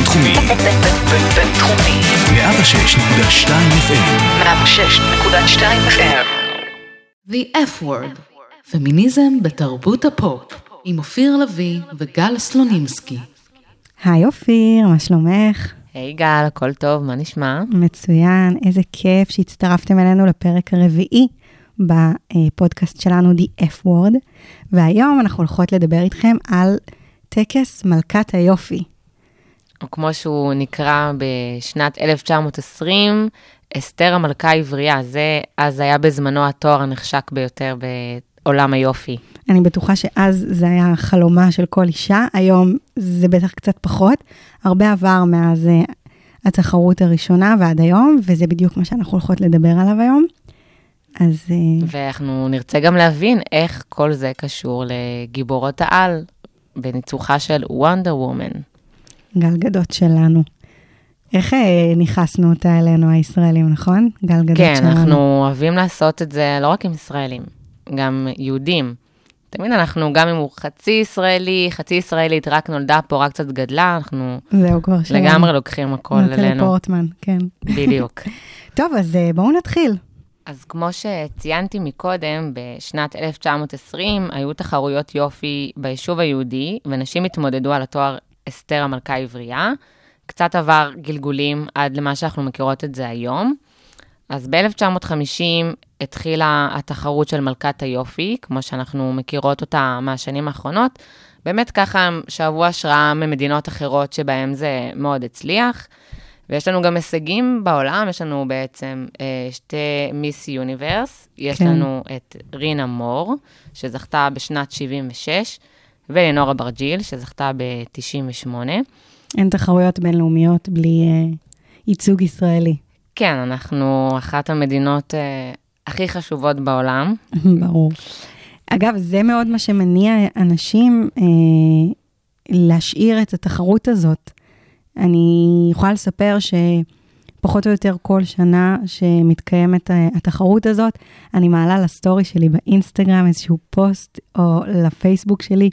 בינתחומי. בינתחומי. 106.2 FM. 106.2 FM. The F word, פמיניזם בתרבות הפופ, עם אופיר לביא וגל סלונימסקי. היי אופיר, מה שלומך? היי גל, הכל טוב, מה נשמע? מצוין, איזה כיף שהצטרפתם אלינו לפרק הרביעי בפודקאסט שלנו, The F word, והיום אנחנו הולכות לדבר איתכם על טקס מלכת היופי. או כמו שהוא נקרא בשנת 1920, אסתר המלכה העברייה. זה אז היה בזמנו התואר הנחשק ביותר בעולם היופי. אני בטוחה שאז זה היה חלומה של כל אישה, היום זה בטח קצת פחות. הרבה עבר מאז אה, התחרות הראשונה ועד היום, וזה בדיוק מה שאנחנו הולכות לדבר עליו היום. אז אה, ואנחנו נרצה גם להבין איך כל זה קשור לגיבורות העל בניצוחה של וונדר וומן. גלגדות שלנו. איך אה, ניכסנו אותה אלינו הישראלים, נכון? גלגדות כן, שלנו. אנחנו אוהבים לעשות את זה לא רק עם ישראלים, גם יהודים. תמיד אנחנו, גם אם הוא חצי ישראלי, חצי ישראלית, רק נולדה פה, רק קצת גדלה, אנחנו זהו, כבר. לגמרי לוקחים הכל נטלי אלינו. פורטמן, כן. בדיוק. טוב, אז אה, בואו נתחיל. אז כמו שציינתי מקודם, בשנת 1920 היו תחרויות יופי ביישוב היהודי, ונשים התמודדו על התואר אסתר המלכה העברייה. קצת עבר גלגולים עד למה שאנחנו מכירות את זה היום. אז ב-1950 התחילה התחרות של מלכת היופי, כמו שאנחנו מכירות אותה מהשנים האחרונות. באמת ככה הם שאבו השראה ממדינות אחרות שבהן זה מאוד הצליח. ויש לנו גם הישגים בעולם, יש לנו בעצם אה, שתי מיס יוניברס, יש כן. לנו את רינה מור, שזכתה בשנת 76, ולנורה ברג'יל, שזכתה ב-98. אין תחרויות בינלאומיות בלי אה, ייצוג ישראלי. כן, אנחנו אחת המדינות אה, הכי חשובות בעולם. ברור. אגב, זה מאוד מה שמניע אנשים אה, להשאיר את התחרות הזאת. אני יכולה לספר שפחות או יותר כל שנה שמתקיימת אה, התחרות הזאת, אני מעלה לסטורי שלי באינסטגרם איזשהו פוסט, או לפייסבוק שלי,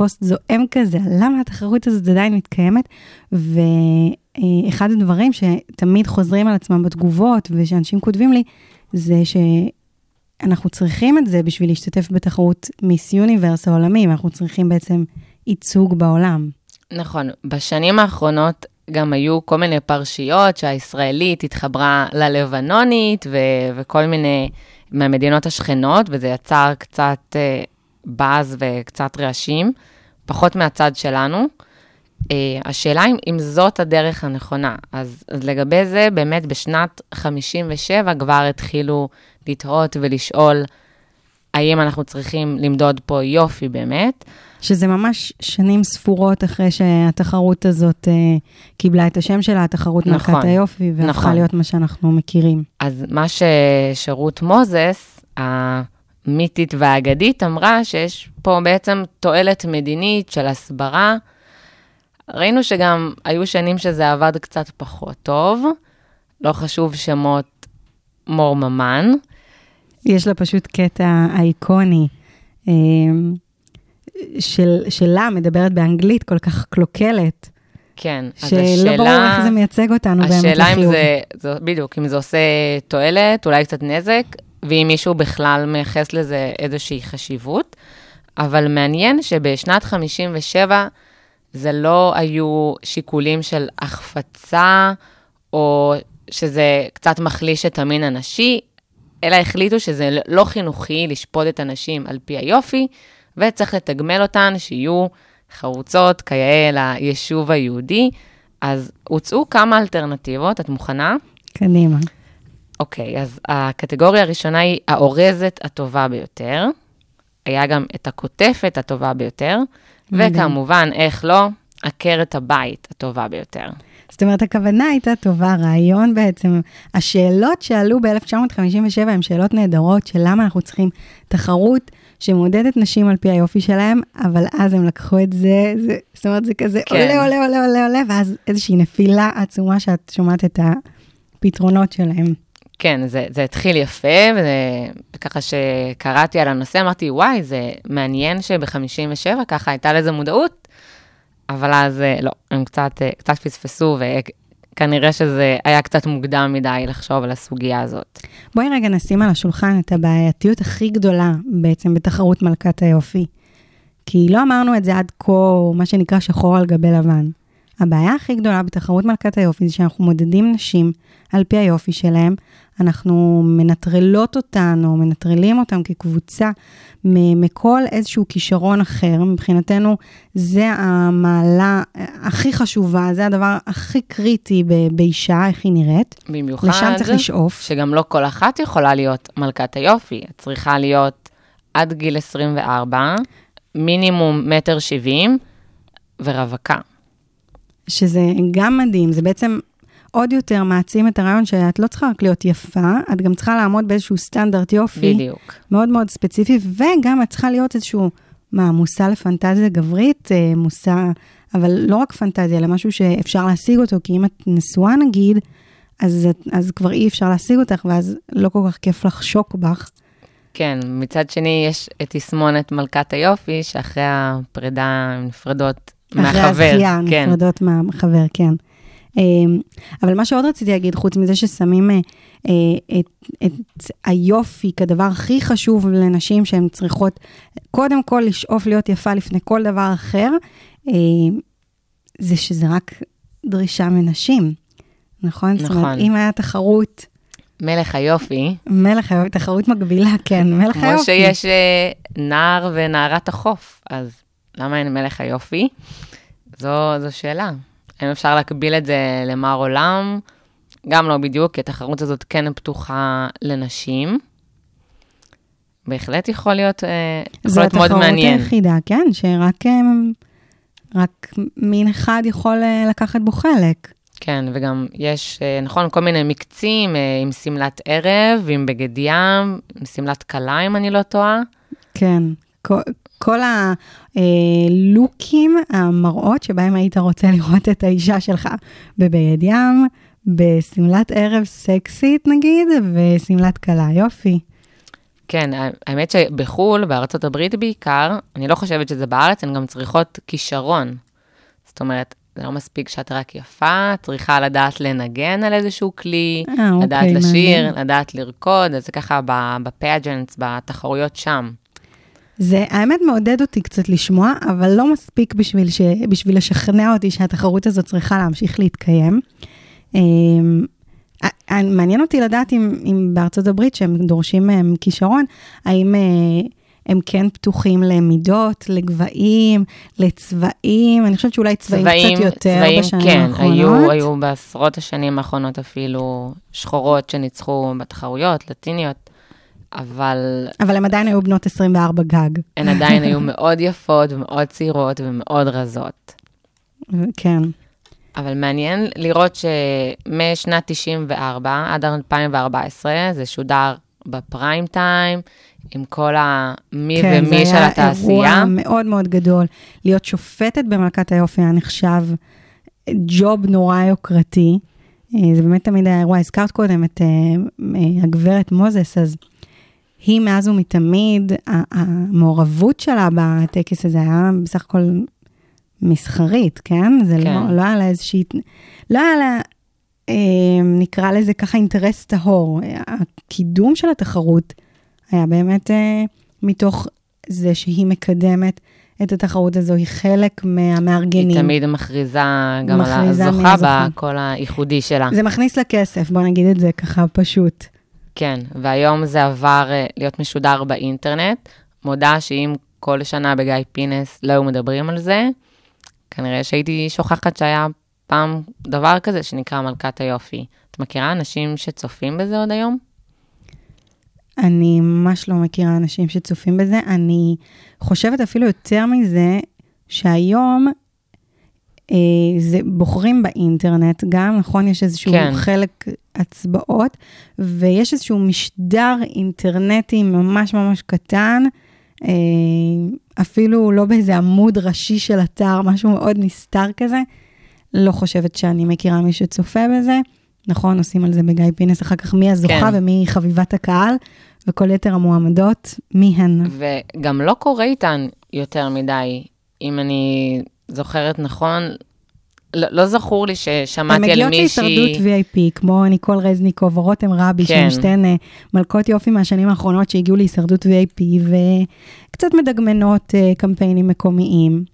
פוסט זועם כזה, למה התחרות הזאת עדיין מתקיימת, ואחד הדברים שתמיד חוזרים על עצמם בתגובות, ושאנשים כותבים לי, זה שאנחנו צריכים את זה בשביל להשתתף בתחרות מיס יוניברס העולמי, ואנחנו צריכים בעצם ייצוג בעולם. נכון, בשנים האחרונות גם היו כל מיני פרשיות שהישראלית התחברה ללבנונית ו- וכל מיני מהמדינות השכנות, וזה יצר קצת אה, באז וקצת רעשים, פחות מהצד שלנו. אה, השאלה אם, אם זאת הדרך הנכונה. אז, אז לגבי זה, באמת בשנת 57 כבר התחילו לתהות ולשאול האם אנחנו צריכים למדוד פה יופי באמת. שזה ממש שנים ספורות אחרי שהתחרות הזאת אה, קיבלה את השם שלה, התחרות נכון, מלכת היופי, והפכה נכון. להיות מה שאנחנו מכירים. אז מה ששירות מוזס, המיתית והאגדית, אמרה שיש פה בעצם תועלת מדינית של הסברה. ראינו שגם היו שנים שזה עבד קצת פחות טוב, לא חשוב שמות מור ממן. יש לה פשוט קטע אייקוני אה, של, שלה, מדברת באנגלית כל כך קלוקלת, כן, אז שלא השאלה... ברור איך זה מייצג אותנו באמת השאלה אם לחיוב. זה, זה, בדיוק, אם זה עושה תועלת, אולי קצת נזק, ואם מישהו בכלל מייחס לזה איזושהי חשיבות. אבל מעניין שבשנת 57 זה לא היו שיקולים של החפצה, או שזה קצת מחליש את המין הנשי, אלא החליטו שזה לא חינוכי לשפוט את הנשים על פי היופי, וצריך לתגמל אותן שיהיו חרוצות כיאה ליישוב היהודי. אז הוצאו כמה אלטרנטיבות, את מוכנה? קדימה. אוקיי, אז הקטגוריה הראשונה היא האורזת הטובה ביותר. היה גם את הקוטפת הטובה ביותר. וכמובן, איך לא, עקרת הבית הטובה ביותר. זאת אומרת, הכוונה הייתה טובה, הרעיון בעצם, השאלות שעלו ב-1957 הן שאלות נהדרות של למה אנחנו צריכים תחרות שמעודדת נשים על פי היופי שלהם, אבל אז הם לקחו את זה, זה זאת אומרת, זה כזה כן. עולה, עולה, עולה, עולה, עולה, ואז איזושהי נפילה עצומה שאת שומעת את הפתרונות שלהם. כן, זה, זה התחיל יפה, וככה שקראתי על הנושא, אמרתי, וואי, זה מעניין שב-57 ככה הייתה לזה מודעות, אבל אז אה, לא, הם קצת, אה, קצת פספסו, וכנראה שזה היה קצת מוקדם מדי לחשוב על הסוגיה הזאת. בואי רגע נשים על השולחן את הבעייתיות הכי גדולה בעצם בתחרות מלכת היופי. כי לא אמרנו את זה עד כה, מה שנקרא שחור על גבי לבן. הבעיה הכי גדולה בתחרות מלכת היופי זה שאנחנו מודדים נשים על פי היופי שלהם, אנחנו מנטרלות אותן או מנטרלים אותן כקבוצה מכל איזשהו כישרון אחר. מבחינתנו זה המעלה הכי חשובה, זה הדבר הכי קריטי ב- באישה, איך היא נראית. במיוחד, לשם צריך לשאוף. שגם לא כל אחת יכולה להיות מלכת היופי, את צריכה להיות עד גיל 24, מינימום מטר שבעים ורווקה. שזה גם מדהים, זה בעצם עוד יותר מעצים את הרעיון שאת לא צריכה רק להיות יפה, את גם צריכה לעמוד באיזשהו סטנדרט יופי. בדיוק. מאוד מאוד ספציפי, וגם את צריכה להיות איזשהו, מה, מושא לפנטזיה גברית, אה, מושא, אבל לא רק פנטזיה, אלא משהו שאפשר להשיג אותו, כי אם את נשואה נגיד, אז, אז כבר אי אפשר להשיג אותך, ואז לא כל כך כיף לחשוק בך. כן, מצד שני יש את תסמונת מלכת היופי, שאחרי הפרידה הן נפרדות מהחבר. אחרי הזכייה, כן, נפרדות מהחבר, כן. אמ, אבל מה שעוד רציתי להגיד, חוץ מזה ששמים אה, אה, את, את היופי כדבר הכי חשוב לנשים שהן צריכות קודם כל לשאוף להיות יפה לפני כל דבר אחר, אה, זה שזה רק דרישה מנשים, נכון? זאת אומרת, נכון. אם היה תחרות, מלך היופי, מלך היופי, תחרות מקבילה, כן, מלך היופי. כמו שיש נער ונערת החוף, אז למה אין מלך היופי? זו, זו שאלה. האם אפשר להקביל את זה למר עולם? גם לא בדיוק, כי התחרות הזאת כן פתוחה לנשים. בהחלט יכול להיות, אה, יכול זו להיות מאוד התחרות מעניין. היחידה, כן, שרק אמ, רק מין אחד יכול אה, לקחת בו חלק. כן, וגם יש, אה, נכון, כל מיני מקצים אה, עם שמלת ערב, עם בגד ים, עם שמלת כלה, אם אני לא טועה. כן, כל, כל הלוקים, המראות שבהם היית רוצה לראות את האישה שלך בבגד ים, בשמלת ערב סקסית נגיד, ושמלת כלה, יופי. כן, האמת שבחו"ל, בארצות הברית בעיקר, אני לא חושבת שזה בארץ, הן גם צריכות כישרון. זאת אומרת, זה לא מספיק שאת רק יפה, צריכה לדעת לנגן על איזשהו כלי, אה, אוקיי, לדעת לשיר, מעניין. לדעת לרקוד, אז זה ככה ב pageants, בתחרויות שם. זה האמת מעודד אותי קצת לשמוע, אבל לא מספיק בשביל, ש... בשביל לשכנע אותי שהתחרות הזאת צריכה להמשיך להתקיים. אמ, מעניין אותי לדעת אם, אם בארצות הברית, שהם דורשים מהם כישרון, האם אה, הם כן פתוחים למידות, לגבהים, לצבעים, אני חושבת שאולי צבעים, קצת יותר צבעים, בשנים כן, האחרונות. היו, היו בעשרות השנים האחרונות אפילו שחורות שניצחו בתחרויות, לטיניות, אבל אבל הם עדיין היו בנות 24 גג. הן עדיין היו מאוד יפות ומאוד צעירות ומאוד רזות. כן. אבל מעניין לראות שמשנת 94 עד 2014 זה שודר בפריים טיים, עם כל המי כן, ומי של זה היה התעשייה. אירוע מאוד מאוד גדול. להיות שופטת במלכת היופי היה נחשב ג'וב נורא יוקרתי. אה, זה באמת תמיד היה אירוע, הזכרת קודם את אה, אה, הגברת מוזס, אז היא מאז ומתמיד, המעורבות שלה בטקס הזה היה בסך הכל מסחרית, כן? זה כן. לא, לא היה לה איזושהי, לא היה לה, אה, נקרא לזה ככה אינטרס טהור. הקידום של התחרות היה באמת אה, מתוך זה שהיא מקדמת את התחרות הזו, היא חלק מהמארגנים. היא תמיד מכריזה גם על מכריזה מי הזוכה. בקול הייחודי שלה. זה מכניס לה כסף, בוא נגיד את זה ככה פשוט. כן, והיום זה עבר אה, להיות משודר באינטרנט. מודה שאם כל שנה בגיא פינס לא היו מדברים על זה, כנראה שהייתי שוכחת שהיה פעם דבר כזה שנקרא מלכת היופי. את מכירה אנשים שצופים בזה עוד היום? אני ממש לא מכירה אנשים שצופים בזה. אני חושבת אפילו יותר מזה, שהיום זה בוחרים באינטרנט גם, נכון? יש איזשהו כן. חלק הצבעות, ויש איזשהו משדר אינטרנטי ממש ממש קטן, אה, אפילו לא באיזה עמוד ראשי של אתר, משהו מאוד נסתר כזה. לא חושבת שאני מכירה מי שצופה בזה. נכון, עושים על זה בגיא פינס, אחר כך מי הזוכה כן. ומי חביבת הקהל, וכל יתר המועמדות, מי הן. וגם לא קורה איתן יותר מדי. אם אני זוכרת נכון, לא, לא זכור לי הן ששמעתי על מגיעות מישהי... להישרדות VIP, כמו ניקול רזניקוב או רותם רבי, כן. שהן שתיהן אה, מלכות יופי מהשנים האחרונות שהגיעו להישרדות VIP, וקצת מדגמנות אה, קמפיינים מקומיים.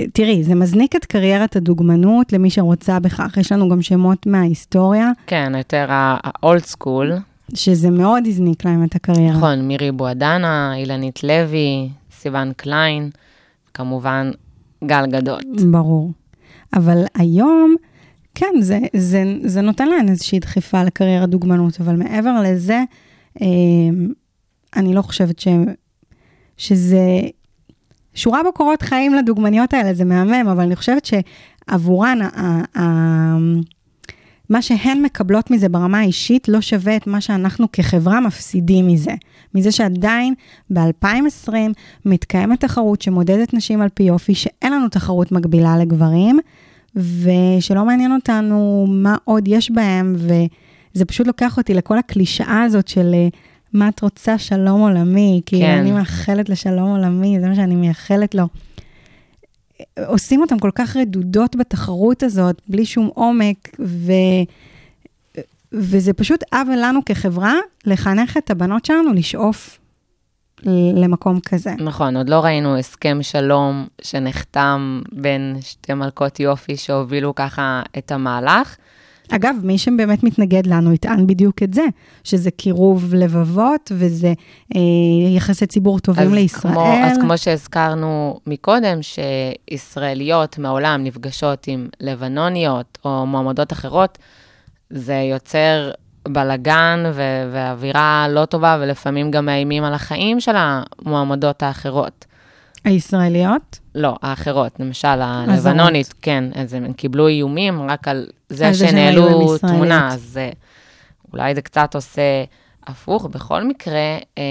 אה, תראי, זה מזניק את קריירת הדוגמנות למי שרוצה בכך. יש לנו גם שמות מההיסטוריה, כן, יותר ה old school. שזה מאוד הזניק להם את הקריירה. נכון, מירי בוהדנה, אילנית לוי, סיון קליין, כמובן גל גדות. ברור. אבל היום, כן, זה, זה, זה נותן להן איזושהי דחיפה לקריירת דוגמנות, אבל מעבר לזה, אה, אני לא חושבת ש, שזה... שורה בקורות חיים לדוגמניות האלה, זה מהמם, אבל אני חושבת שעבורן, ה, ה, מה שהן מקבלות מזה ברמה האישית לא שווה את מה שאנחנו כחברה מפסידים מזה. מזה שעדיין ב-2020 מתקיימת תחרות שמודדת נשים על פי יופי, שאין לנו תחרות מקבילה לגברים, ושלא מעניין אותנו מה עוד יש בהם, וזה פשוט לוקח אותי לכל הקלישאה הזאת של אה, מה את רוצה, שלום עולמי, כי כן. אני מאחלת לשלום עולמי, זה מה שאני מייחלת לו. עושים אותן כל כך רדודות בתחרות הזאת, בלי שום עומק, ו... וזה פשוט עוול לנו כחברה לחנך את הבנות שלנו לשאוף למקום כזה. נכון, עוד לא ראינו הסכם שלום שנחתם בין שתי מלכות יופי שהובילו ככה את המהלך. אגב, מי שבאמת מתנגד לנו יטען בדיוק את זה, שזה קירוב לבבות וזה אה, יחסי ציבור טובים אז לישראל. כמו, אז כמו שהזכרנו מקודם, שישראליות מהעולם נפגשות עם לבנוניות או מועמדות אחרות, זה יוצר בלגן ו- ואווירה לא טובה, ולפעמים גם מאיימים על החיים של המועמדות האחרות. הישראליות? לא, האחרות, למשל הלבנונית, כן, אז הם קיבלו איומים רק על זה שנעלו. תמונה, אז אה, אולי זה קצת עושה הפוך. בכל מקרה, אה,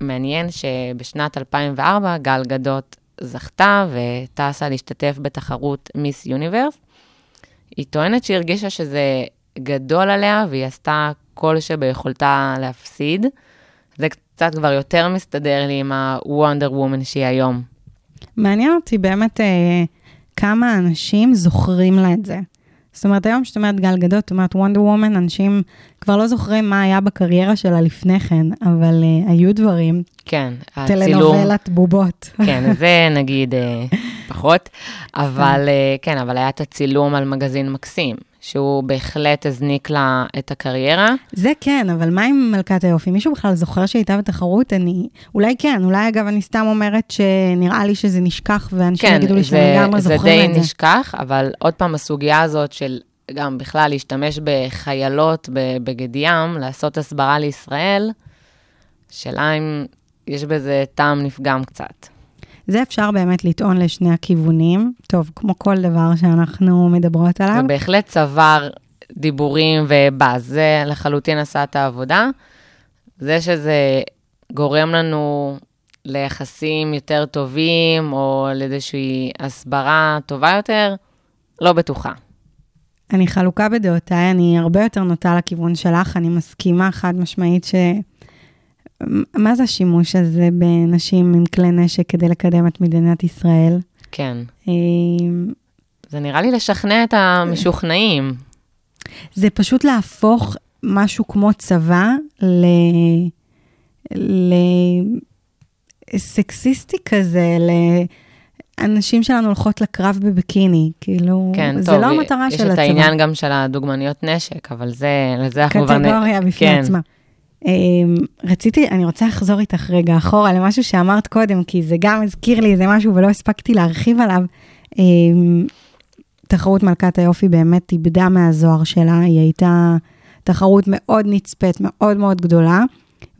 מעניין שבשנת 2004 גל גדות זכתה וטסה להשתתף בתחרות מיס יוניברס. היא טוענת שהיא הרגישה שזה גדול עליה והיא עשתה כל שביכולתה להפסיד. זה קצת כבר יותר מסתדר לי עם הוונדר וומן שהיא היום. מעניין אותי באמת אה, כמה אנשים זוכרים לה את זה. זאת אומרת, היום שאת אומרת גל גדות, את אומרת וונדר וומן, אנשים כבר לא זוכרים מה היה בקריירה שלה לפני כן, אבל אה, היו דברים, כן, הצילום. טלנובלת בובות. כן, זה נגיד אה, פחות, אבל אה, כן, אבל היה את הצילום על מגזין מקסים, שהוא בהחלט הזניק לה את הקריירה. זה כן, אבל מה עם מלכת היופי? מישהו בכלל זוכר שהיא הייתה בתחרות? אני... אולי כן, אולי אגב אני סתם אומרת שנראה לי שזה נשכח, ואנשים כן, יגידו לי זה, לגמרי זה זוכרים די את זה. נשכח, אבל עוד פעם, הסוגיה הזאת של גם בכלל להשתמש בחיילות בבגד ים, לעשות הסברה לישראל, שאלה אם יש בזה טעם נפגם קצת. זה אפשר באמת לטעון לשני הכיוונים. טוב, כמו כל דבר שאנחנו מדברות עליו. זה בהחלט צבר דיבורים ובאז, זה לחלוטין עשה את העבודה. זה שזה גורם לנו ליחסים יותר טובים, או לאיזושהי הסברה טובה יותר, לא בטוחה. אני חלוקה בדעותיי, אני הרבה יותר נוטה לכיוון שלך, אני מסכימה חד משמעית ש... מה זה השימוש הזה בנשים עם כלי נשק כדי לקדם את מדינת ישראל? כן. אה, זה נראה לי לשכנע את המשוכנעים. זה פשוט להפוך משהו כמו צבא ל... ל... סקסיסטי כזה, לאנשים שלנו הולכות לקרב בבקיני, כאילו, כן, זה טוב, לא המטרה יש של את הצבא. העניין גם של הדוגמניות נשק, אבל זה, לזה אנחנו כבר... קטגוריה בפני כן. עצמה. אמ, רציתי, אני רוצה לחזור איתך רגע אחורה למשהו שאמרת קודם, כי זה גם הזכיר לי איזה משהו ולא הספקתי להרחיב עליו. אמ, תחרות מלכת היופי באמת איבדה מהזוהר שלה, היא הייתה תחרות מאוד נצפית, מאוד מאוד גדולה,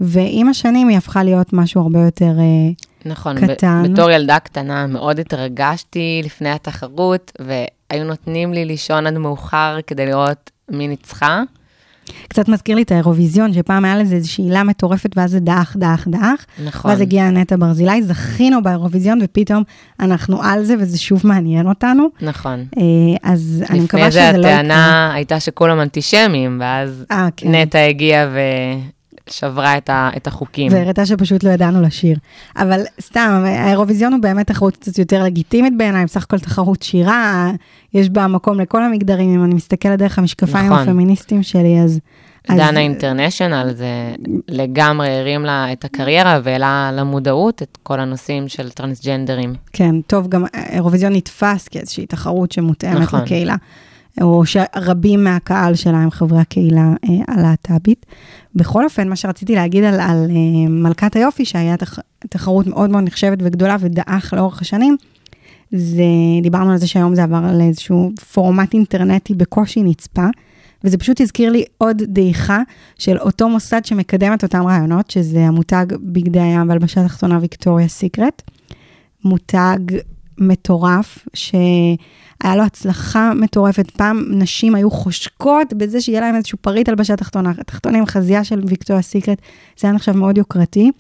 ועם השנים היא הפכה להיות משהו הרבה יותר... אה, נכון, קטן. ב- בתור ילדה קטנה מאוד התרגשתי לפני התחרות, והיו נותנים לי לישון עד מאוחר כדי לראות מי ניצחה. קצת מזכיר לי את האירוויזיון, שפעם היה לזה איזושהי הילה מטורפת, ואז זה דח, דח, דח. נכון. ואז הגיעה נטע ברזילי, זכינו באירוויזיון, ופתאום אנחנו על זה, וזה שוב מעניין אותנו. נכון. אה, אז אני מקווה לפני שזה זה לא יקרה. הטענה הייתה שכולם אנטישמים, ואז אה, כן. נטע הגיעה שברה את, ה, את החוקים. והראתה שפשוט לא ידענו לשיר. אבל סתם, האירוויזיון הוא באמת תחרות קצת יותר לגיטימית בעיניי, בסך הכל תחרות שירה, יש בה מקום לכל המגדרים, אם אני מסתכלת דרך המשקפיים נכון. הפמיניסטיים שלי, אז... אז- דנה אינטרנשיונל זה לגמרי הרים לה את הקריירה והעלה למודעות את כל הנושאים של טרנסג'נדרים. כן, טוב, גם האירוויזיון נתפס כאיזושהי תחרות שמותאמת נכון. לקהילה, או שרבים מהקהל שלה הם חברי הקהילה אה, הלהט"בית. בכל אופן, מה שרציתי להגיד על, על אה, מלכת היופי, שהיה תח, תחרות מאוד מאוד נחשבת וגדולה ודעך לאורך השנים, זה, דיברנו על זה שהיום זה עבר לאיזשהו פורמט אינטרנטי בקושי נצפה, וזה פשוט הזכיר לי עוד דעיכה של אותו מוסד שמקדם את אותם רעיונות, שזה המותג בגדי הים והלבשה תחתונה ויקטוריה סיקרט. מותג מטורף, שהיה לו הצלחה מטורפת. פעם נשים היו חושקות בזה שיהיה להם איזשהו פריט הלבשה תחתונה, תחתונה עם חזייה של ויקטוריה סיקרט, זה היה נחשב מאוד יוקרתי.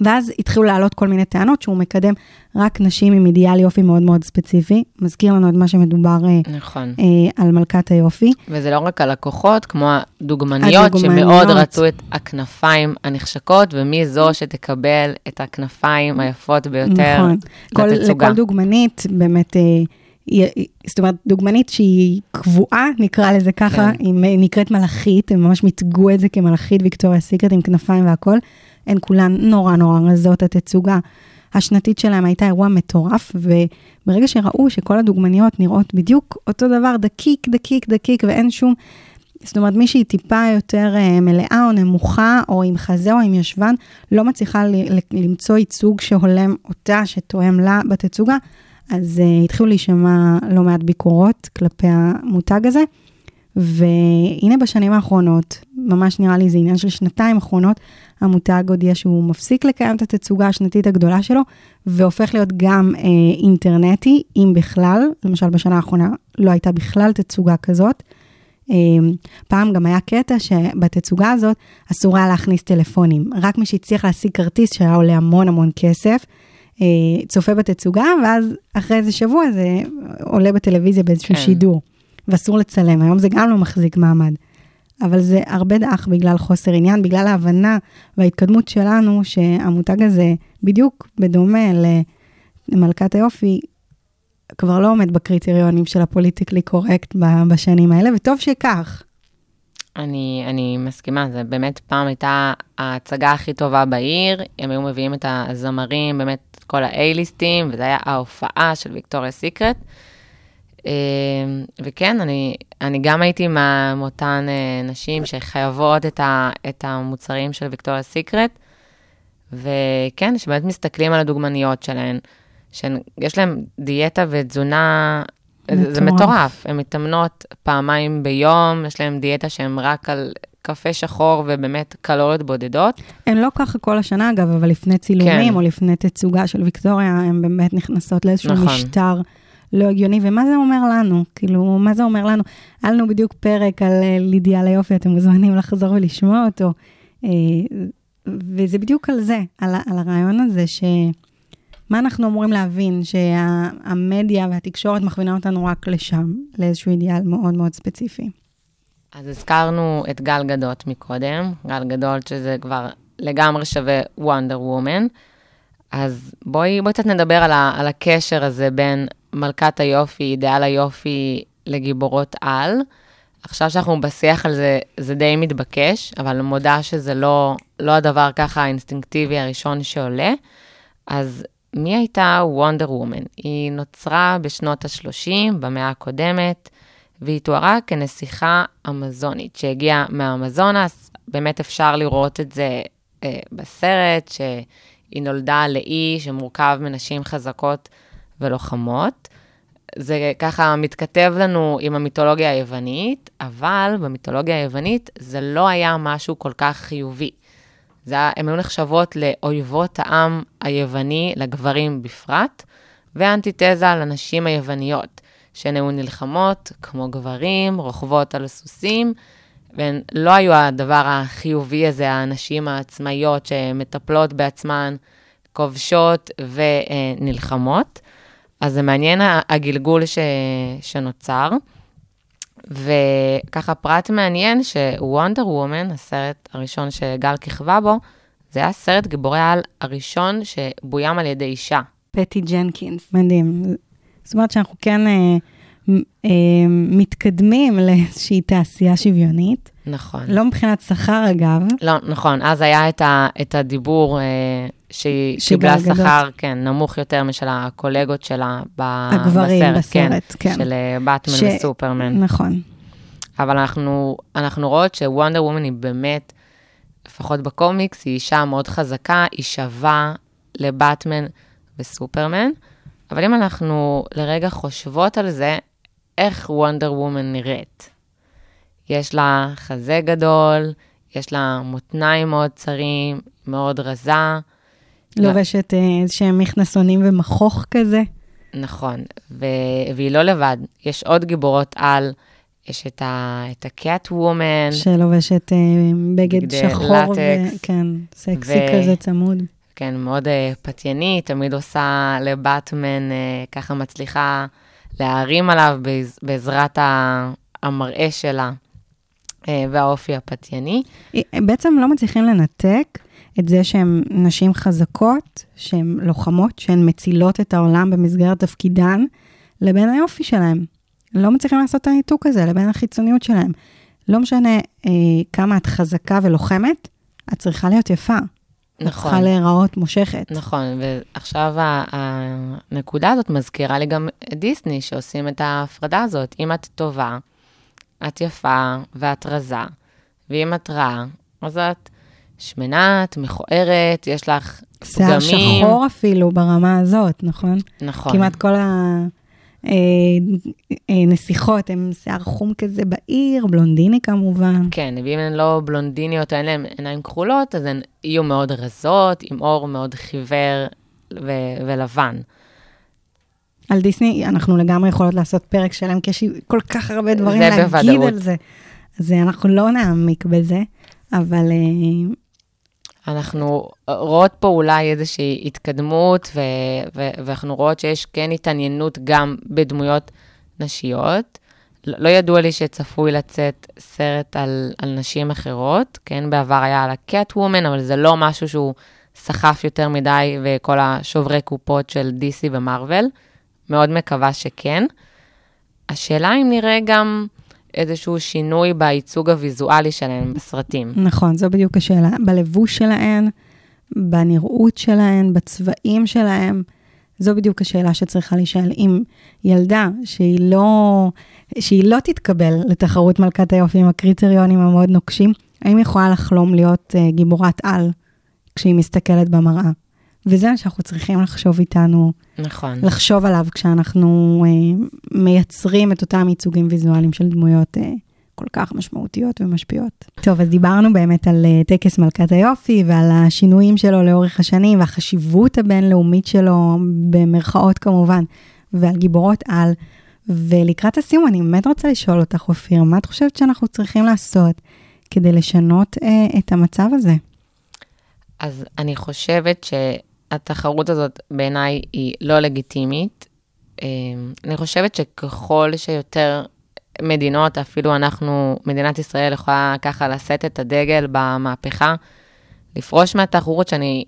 ואז התחילו לעלות כל מיני טענות שהוא מקדם רק נשים עם אידיאל יופי מאוד מאוד ספציפי. מזכיר לנו את מה שמדובר אה, נכון. אה, על מלכת היופי. וזה לא רק הלקוחות, כמו הדוגמניות, הדוגמניות. שמאוד רצו את הכנפיים הנחשקות, ומי זו שתקבל את הכנפיים היפות ביותר נכון. כל, לתצוגה. לכל דוגמנית, באמת, אה, זאת אומרת, דוגמנית שהיא קבועה, נקרא לזה ככה, כן. היא נקראת מלאכית, הם ממש מיתגו את זה כמלאכית ויקטוריה סיקרט עם כנפיים והכול. הן כולן נורא נורא רזות, התצוגה השנתית שלהם הייתה אירוע מטורף, וברגע שראו שכל הדוגמניות נראות בדיוק אותו דבר, דקיק, דקיק, דקיק, ואין שום... זאת אומרת, מישהי טיפה יותר אה, מלאה או נמוכה, או עם חזה או עם ישבן, לא מצליחה ל- למצוא ייצוג שהולם אותה, שתואם לה בתצוגה, אז uh, התחילו להישמע לא מעט ביקורות כלפי המותג הזה. והנה בשנים האחרונות, ממש נראה לי זה עניין של שנתיים אחרונות, המותג הודיע שהוא מפסיק לקיים את התצוגה השנתית הגדולה שלו, והופך להיות גם אה, אינטרנטי, אם בכלל, למשל בשנה האחרונה לא הייתה בכלל תצוגה כזאת. אה, פעם גם היה קטע שבתצוגה הזאת אסור היה להכניס טלפונים, רק מי שהצליח להשיג כרטיס שהיה עולה המון המון כסף, אה, צופה בתצוגה, ואז אחרי איזה שבוע זה עולה בטלוויזיה באיזשהו כן. שידור, ואסור לצלם, היום זה גם לא מחזיק מעמד. אבל זה הרבה דעך בגלל חוסר עניין, בגלל ההבנה וההתקדמות שלנו שהמותג הזה, בדיוק בדומה למלכת היופי, כבר לא עומד בקריטריונים של הפוליטיקלי קורקט בשנים האלה, וטוב שכך. אני, אני מסכימה, זה באמת פעם הייתה ההצגה הכי טובה בעיר, הם היו מביאים את הזמרים, באמת את כל ה-A-ליסטים, וזה היה ההופעה של ויקטוריה סיקרט. אה, וכן, אני, אני גם הייתי מה- מאותן אה, נשים שחייבות את, ה, את המוצרים של ויקטוריה סיקרט, וכן, שבאמת מסתכלים על הדוגמניות שלהן, שיש להן דיאטה ותזונה, זה, זה מטורף. מטורף, הן מתאמנות פעמיים ביום, יש להן דיאטה שהן רק על קפה שחור ובאמת קלוריות בודדות. הן לא ככה כל השנה, אגב, אבל לפני צילומים כן. או לפני תצוגה של ויקטוריה, הן באמת נכנסות לאיזשהו נכון. משטר לא הגיוני. ומה זה אומר לנו? כאילו, מה זה אומר לנו? היה לנו בדיוק פרק על אה, לידיה ליופי, אתם מוזמנים לחזור ולשמוע אותו. אה, וזה בדיוק על זה, על, על הרעיון הזה ש... מה אנחנו אמורים להבין? שהמדיה והתקשורת מכווינה אותנו רק לשם, לאיזשהו אידיאל מאוד מאוד ספציפי. אז הזכרנו את גל גדות מקודם, גל גדות שזה כבר לגמרי שווה וונדר וומן. אז בואי, בואי קצת נדבר על, ה, על הקשר הזה בין מלכת היופי, אידיאל היופי, לגיבורות על. עכשיו שאנחנו בשיח על זה, זה די מתבקש, אבל מודה שזה לא, לא הדבר ככה האינסטינקטיבי הראשון שעולה. אז מי הייתה וונדר וומן? היא נוצרה בשנות ה-30, במאה הקודמת, והיא תוארה כנסיכה אמזונית שהגיעה מהאמזונס. באמת אפשר לראות את זה אה, בסרט, שהיא נולדה לאי שמורכב מנשים חזקות ולוחמות. זה ככה מתכתב לנו עם המיתולוגיה היוונית, אבל במיתולוגיה היוונית זה לא היה משהו כל כך חיובי. זה היה, הן היו נחשבות לאויבות העם היווני, לגברים בפרט, ואנטיתזה לנשים היווניות, שהן היו נלחמות כמו גברים, רוכבות על סוסים, והן לא היו הדבר החיובי הזה, הנשים העצמאיות שמטפלות בעצמן, כובשות ונלחמות. אז זה מעניין הגלגול ש... שנוצר. וככה פרט מעניין שוונדר וומן, הסרט הראשון שגל כיכבה בו, זה היה סרט גיבורי העל הראשון שבוים על ידי אישה. פטי ג'נקינס. מדהים. זאת אומרת שאנחנו כן אה, אה, מתקדמים לאיזושהי תעשייה שוויונית. נכון. לא מבחינת שכר, אגב. לא, נכון, אז היה את, ה, את הדיבור אה, שהיא קיבלה. שכר, כן, נמוך יותר משל הקולגות שלה ב, הגברים בסרט, כן, בסרט, כן. של אה, באטמן ש- וסופרמן. נכון. אבל אנחנו, אנחנו רואות שוונדר וומן היא באמת, לפחות בקומיקס, היא אישה מאוד חזקה, היא שווה לבטמן וסופרמן. אבל אם אנחנו לרגע חושבות על זה, איך וונדר וומן נראית? יש לה חזה גדול, יש לה מותניים מאוד צרים, מאוד רזה. לובשת אה, איזשהם מכנסונים ומכוך כזה. נכון, ו... והיא לא לבד, יש עוד גיבורות על, יש את, ה... את הקאט וומן, שלובשת אה, בגד שחור, לטקס. כן, סקסי ו- כזה צמוד. כן, מאוד uh, פתיינית, תמיד עושה לבטמן, uh, ככה מצליחה להרים עליו בעז, בעזרת ה... המראה שלה uh, והאופי הפתייני. אה, בעצם לא מצליחים לנתק את זה שהן נשים חזקות, שהן לוחמות, שהן מצילות את העולם במסגרת תפקידן, לבין היופי שלהן. לא מצליחים לעשות את הניתוק הזה, לבין החיצוניות שלהן. לא משנה אה, כמה את חזקה ולוחמת, את צריכה להיות יפה. את צריכה נכון, להיראות מושכת. נכון, ועכשיו הנקודה הזאת מזכירה לי גם את דיסני, שעושים את ההפרדה הזאת. אם את טובה, את יפה ואת רזה, ואם את רעה, אז את שמנה, את מכוערת, יש לך שיער פגמים. שחור אפילו ברמה הזאת, נכון? נכון. כמעט כל הנסיכות הן שיער חום כזה בעיר, בלונדיני כמובן. כן, ואם הן לא בלונדיניות אין להן עיניים כחולות, אז הן יהיו מאוד רזות, עם אור מאוד חיוור ו- ולבן. על דיסני אנחנו לגמרי יכולות לעשות פרק שלם, כי יש כל כך הרבה דברים להגיד בוודאות. על זה. אז אה, אנחנו לא נעמיק בזה, אבל אה, אנחנו רואות פה אולי איזושהי התקדמות, ו- ו- ואנחנו רואות שיש כן התעניינות גם בדמויות נשיות. לא לא ידוע לי שצפוי לצאת סרט על, על נשים אחרות, כן, בעבר היה על הקאט וומן, אבל זה לא משהו שהוא סחף יותר מדי, וכל השוברי קופות של DC ומרוויל. מאוד מקווה שכן. השאלה אם נראה גם איזשהו שינוי בייצוג הוויזואלי שלהם בסרטים. נכון, זו בדיוק השאלה. בלבוש שלהן, בנראות שלהן, בצבעים שלהן, זו בדיוק השאלה שצריכה להישאל. אם ילדה שהיא לא, שהיא לא תתקבל לתחרות מלכת היופי עם הקריטריונים המאוד נוקשים, האם היא יכולה לחלום להיות uh, גיבורת על כשהיא מסתכלת במראה? וזה מה שאנחנו צריכים לחשוב איתנו, נכון. לחשוב עליו כשאנחנו uh, מייצרים את אותם ייצוגים ויזואליים של דמויות uh, כל כך משמעותיות ומשפיעות. טוב, אז דיברנו באמת על uh, טקס מלכת היופי ועל השינויים שלו לאורך השנים והחשיבות הבינלאומית שלו, במרכאות כמובן, ועל גיבורות על. ולקראת הסיום, אני באמת רוצה לשאול אותך, אופיר, מה את חושבת שאנחנו צריכים לעשות כדי לשנות uh, את המצב הזה? אז אני חושבת שהתחרות הזאת בעיניי היא לא לגיטימית. אה, אני חושבת שככל שיותר מדינות, אפילו אנחנו, מדינת ישראל יכולה ככה לשאת את הדגל במהפכה, לפרוש מהתחרות שאני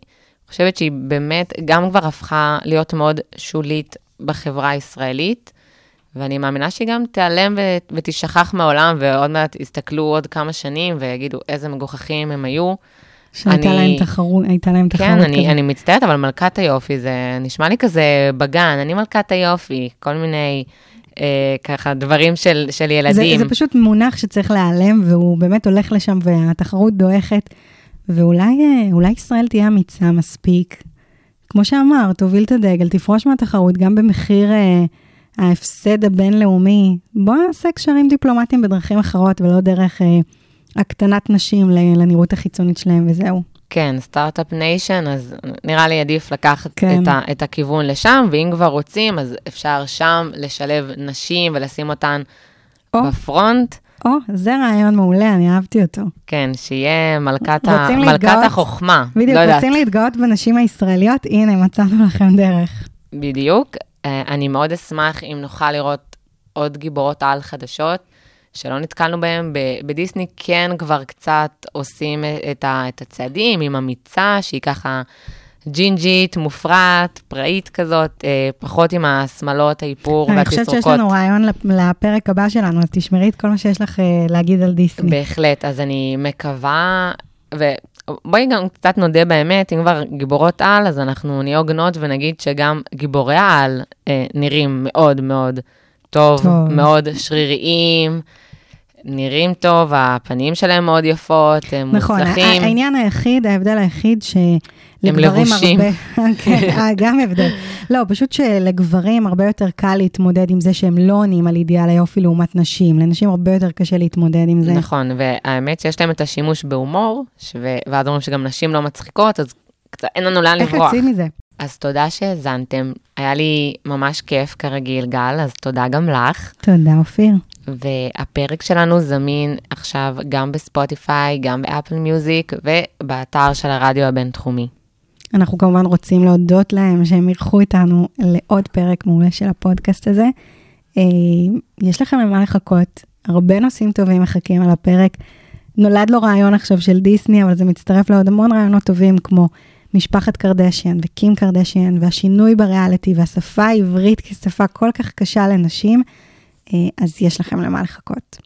חושבת שהיא באמת גם כבר הפכה להיות מאוד שולית בחברה הישראלית, ואני מאמינה שהיא גם תיעלם ו- ותשכח מהעולם, ועוד מעט יסתכלו עוד כמה שנים ויגידו איזה מגוחכים הם היו. שהייתה אני- להם תחרות, הייתה להם תחרות כן, אני, כזאת. אני מצטערת, אבל מלכת היופי זה נשמע לי כזה בגן, אני מלכת היופי, כל מיני אה, ככה דברים של, של זה, ילדים. זה פשוט מונח שצריך להיעלם, והוא באמת הולך לשם, והתחרות דועכת. ואולי אה, ישראל תהיה אמיצה מספיק. כמו שאמרת, תוביל את הדגל, תפרוש מהתחרות, גם במחיר אה, ההפסד הבינלאומי. בוא נעשה קשרים דיפלומטיים בדרכים אחרות, ולא דרך אה, הקטנת נשים לנראות החיצונית שלהם, וזהו. כן, start-up nation, אז נראה לי עדיף לקחת כן. את, ה, את הכיוון לשם, ואם כבר רוצים, אז אפשר שם לשלב נשים ולשים אותן או. בפרונט. או, זה רעיון מעולה, אני אהבתי אותו. כן, שיהיה מלכת, ה, רוצים מלכת להתגאות? החוכמה. בדיוק, לא. רוצים להתגאות בנשים הישראליות? הנה, מצאנו לכם דרך. בדיוק. אה, אני מאוד אשמח אם נוכל לראות עוד גיבורות על חדשות, שלא נתקלנו בהם. בדיסני כן כבר קצת עושים את, ה- את הצעדים עם אמיצה, שהיא ככה ג'ינג'ית, מופרעת, פראית כזאת, אה, פחות עם השמלות, האיפור אני והתסרוקות. חושבת שיש לנו רעיון לפ- לפרק הבא שלנו, אז תשמרי את כל מה שיש לך אה, להגיד על דיסני. בהחלט, אז אני מקווה, ובואי גם קצת נודה באמת, אם כבר גיבורות על, אז אנחנו נהיה הוגנות ונגיד שגם גיבורי העל אה, נראים מאוד מאוד טוב, טוב. מאוד שריריים, נראים טוב, הפנים שלהם מאוד יפות, הם נכון, מוצלחים. ה- העניין היחיד, ההבדל היחיד שלגברים לבושים. הרבה... כן, אה, גם הבדל. לא, פשוט שלגברים הרבה יותר קל להתמודד עם זה שהם לא עונים על אידיאל היופי לעומת נשים. לנשים הרבה יותר קשה להתמודד עם זה. נכון, והאמת שיש להם את השימוש בהומור, ש... ואז אומרים שגם נשים לא מצחיקות, אז קצת אין לנו לאן איך לברוח. יוצאים מזה? אז תודה שהאזנתם, היה לי ממש כיף כרגיל, גל, אז תודה גם לך. תודה, אופיר. והפרק שלנו זמין עכשיו גם בספוטיפיי, גם באפל מיוזיק ובאתר של הרדיו הבינתחומי. אנחנו כמובן רוצים להודות להם שהם אירחו איתנו לעוד פרק מעולה של הפודקאסט הזה. אה, יש לכם למה לחכות, הרבה נושאים טובים מחכים על הפרק. נולד לו רעיון עכשיו של דיסני, אבל זה מצטרף לעוד המון רעיונות טובים, כמו משפחת קרדשיאן וקים קרדשיאן, והשינוי בריאליטי, והשפה העברית כשפה כל כך קשה לנשים, אה, אז יש לכם למה לחכות.